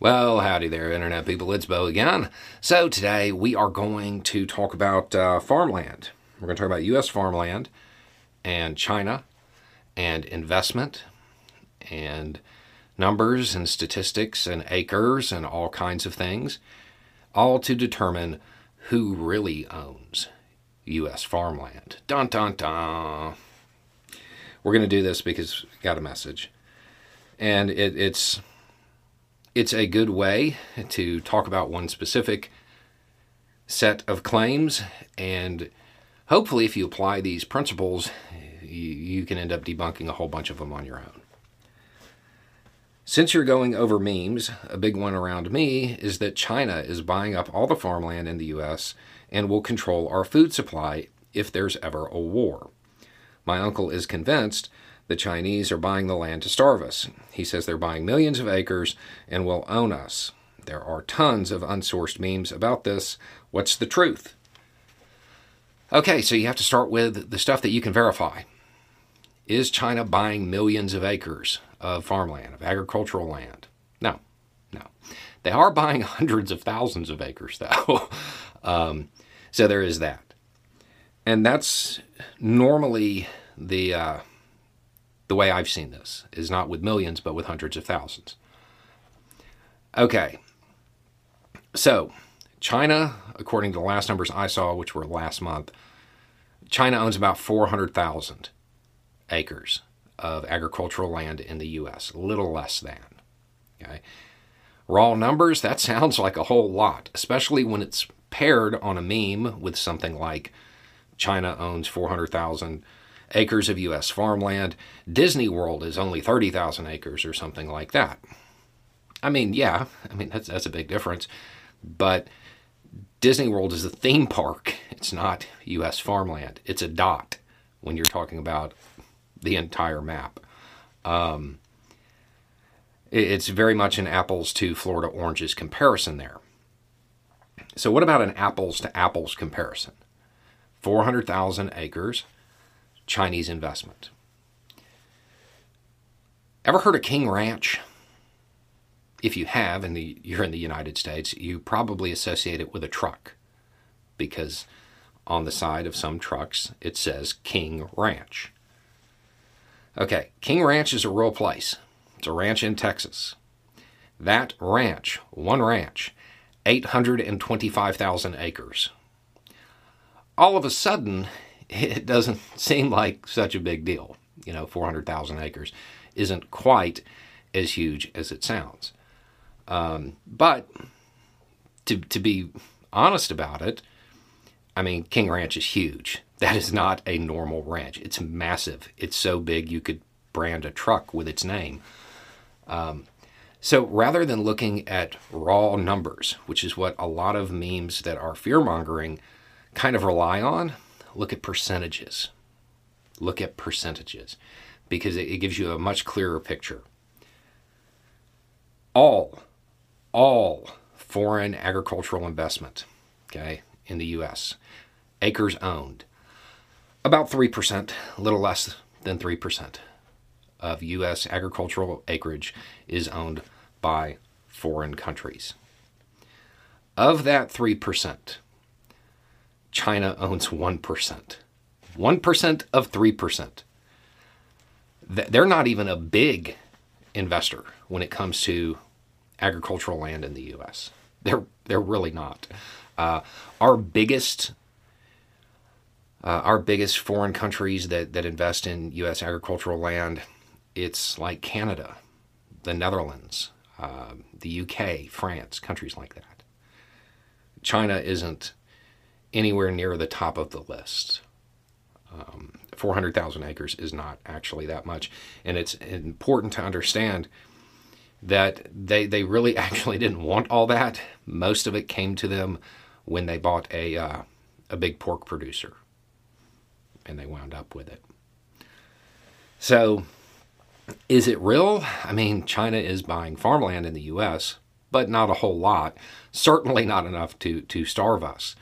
Well, howdy there, Internet people. It's Beau again. So, today we are going to talk about uh, farmland. We're going to talk about U.S. farmland and China and investment and numbers and statistics and acres and all kinds of things, all to determine who really owns U.S. farmland. Dun dun dun. We're going to do this because got a message. And it, it's it's a good way to talk about one specific set of claims, and hopefully, if you apply these principles, you, can end up debunking a whole bunch of them on your own. Since you're going over memes, a big one around me is that China is buying up all the farmland in the US and will control our food supply if there's ever a war. My uncle is convinced the Chinese are buying the land to starve us. He says they're buying millions of acres and will own us. There are tons of unsourced memes about this. What's the truth? Okay, so you have to start with the stuff that you can verify. Is China buying millions of acres of farmland, of agricultural land? No, no. They are buying hundreds of thousands of acres, though. um, so there is that. And that's normally the. Uh, the way I've seen this is not with millions, but with hundreds of thousands. Okay. So, China, according to the last numbers I saw, which were last month, China owns about 400,000 acres of agricultural land in the U.S., a little less than. Okay. Raw numbers, that sounds like a whole lot, especially when it's paired on a meme with something like China owns 400,000 acres of U.S. farmland. Disney World is only 30,000 acres or something like that. I mean, yeah, I mean, that's, that's a big difference. But Disney World is a theme park, it's not U.S. farmland. It's a dot when you're talking about the entire map. Um, it's very much an apples to Florida oranges comparison there. So, what about an apples to apples comparison? 400,000 acres Chinese investment. Ever heard of King Ranch? If you have, and you're in the United States, you probably associate it with a truck because on the side of some trucks it says King Ranch. Okay, King Ranch is a real place. It's a ranch in Texas. That ranch, one ranch, 825,000 acres. All of a sudden, it doesn't seem like such a big deal. You know, 400,000 acres isn't quite as huge as it sounds. Um, but to, to be honest about it, I mean, King Ranch is huge. That is not a normal ranch. It's massive. It's so big you could brand a truck with its name. Um, so rather than looking at raw numbers, which is what a lot of memes that are fear mongering kind of rely on, look at percentages. Look at percentages because it, it gives you a much clearer picture. All, all foreign agricultural investment, okay, in the U.S., acres owned, about 3%, a little less than 3% of U.S. agricultural acreage is owned by foreign countries. Of that 3%, China owns 1%. 1% of 3%. They're not even a big investor when it comes to agricultural land in the US. They're, they're really not. Uh, our biggest uh, our biggest foreign countries that, that invest in U.S. agricultural land, it's like Canada, the Netherlands, uh, the UK, France, countries like that. China isn't anywhere near the top of the list. Um, 400,000 acres is not actually that much. And it's important to understand that they, they really actually didn't want all that. Most of it came to them when they bought a, uh, a big pork producer. And they wound up with it. So, is it real? I mean, China is buying farmland in the U.S., but not a whole lot. Certainly not enough to, to starve us.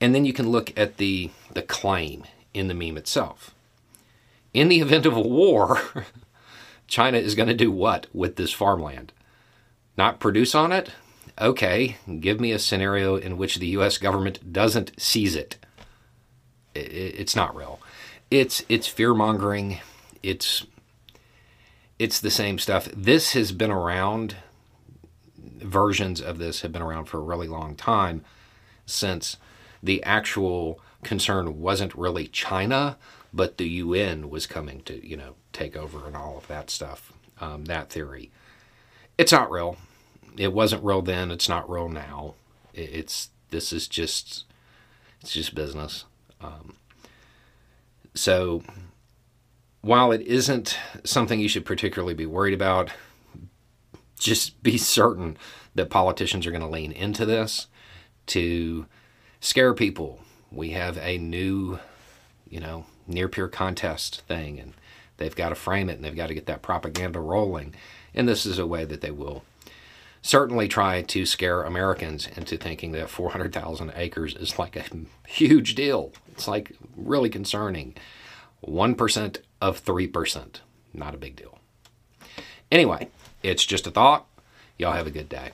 And then you can look at the, the claim in the meme itself. In the event of a war, China is going to do what with this farmland? not produce on it? Okay, give me a scenario in which the US government doesn't seize it. It's not real. It's it's fear mongering. It's it's the same stuff. This has been around versions of this have been around for a really long time since the actual concern wasn't really China, but the UN was coming to, you know, take over and all of that stuff, um, that theory. It's not real. It wasn't real then. It's not real now. It's this is just it's just business. Um, so while it isn't something you should particularly be worried about, just be certain that politicians are going to lean into this to scare people. We have a new, you know, near peer contest thing, and they've got to frame it and they've got to get that propaganda rolling. And this is a way that they will certainly try to scare Americans into thinking that 400,000 acres is like a huge deal. It's like really concerning. 1% of 3%, not a big deal. Anyway, it's just a thought. Y'all have a good day.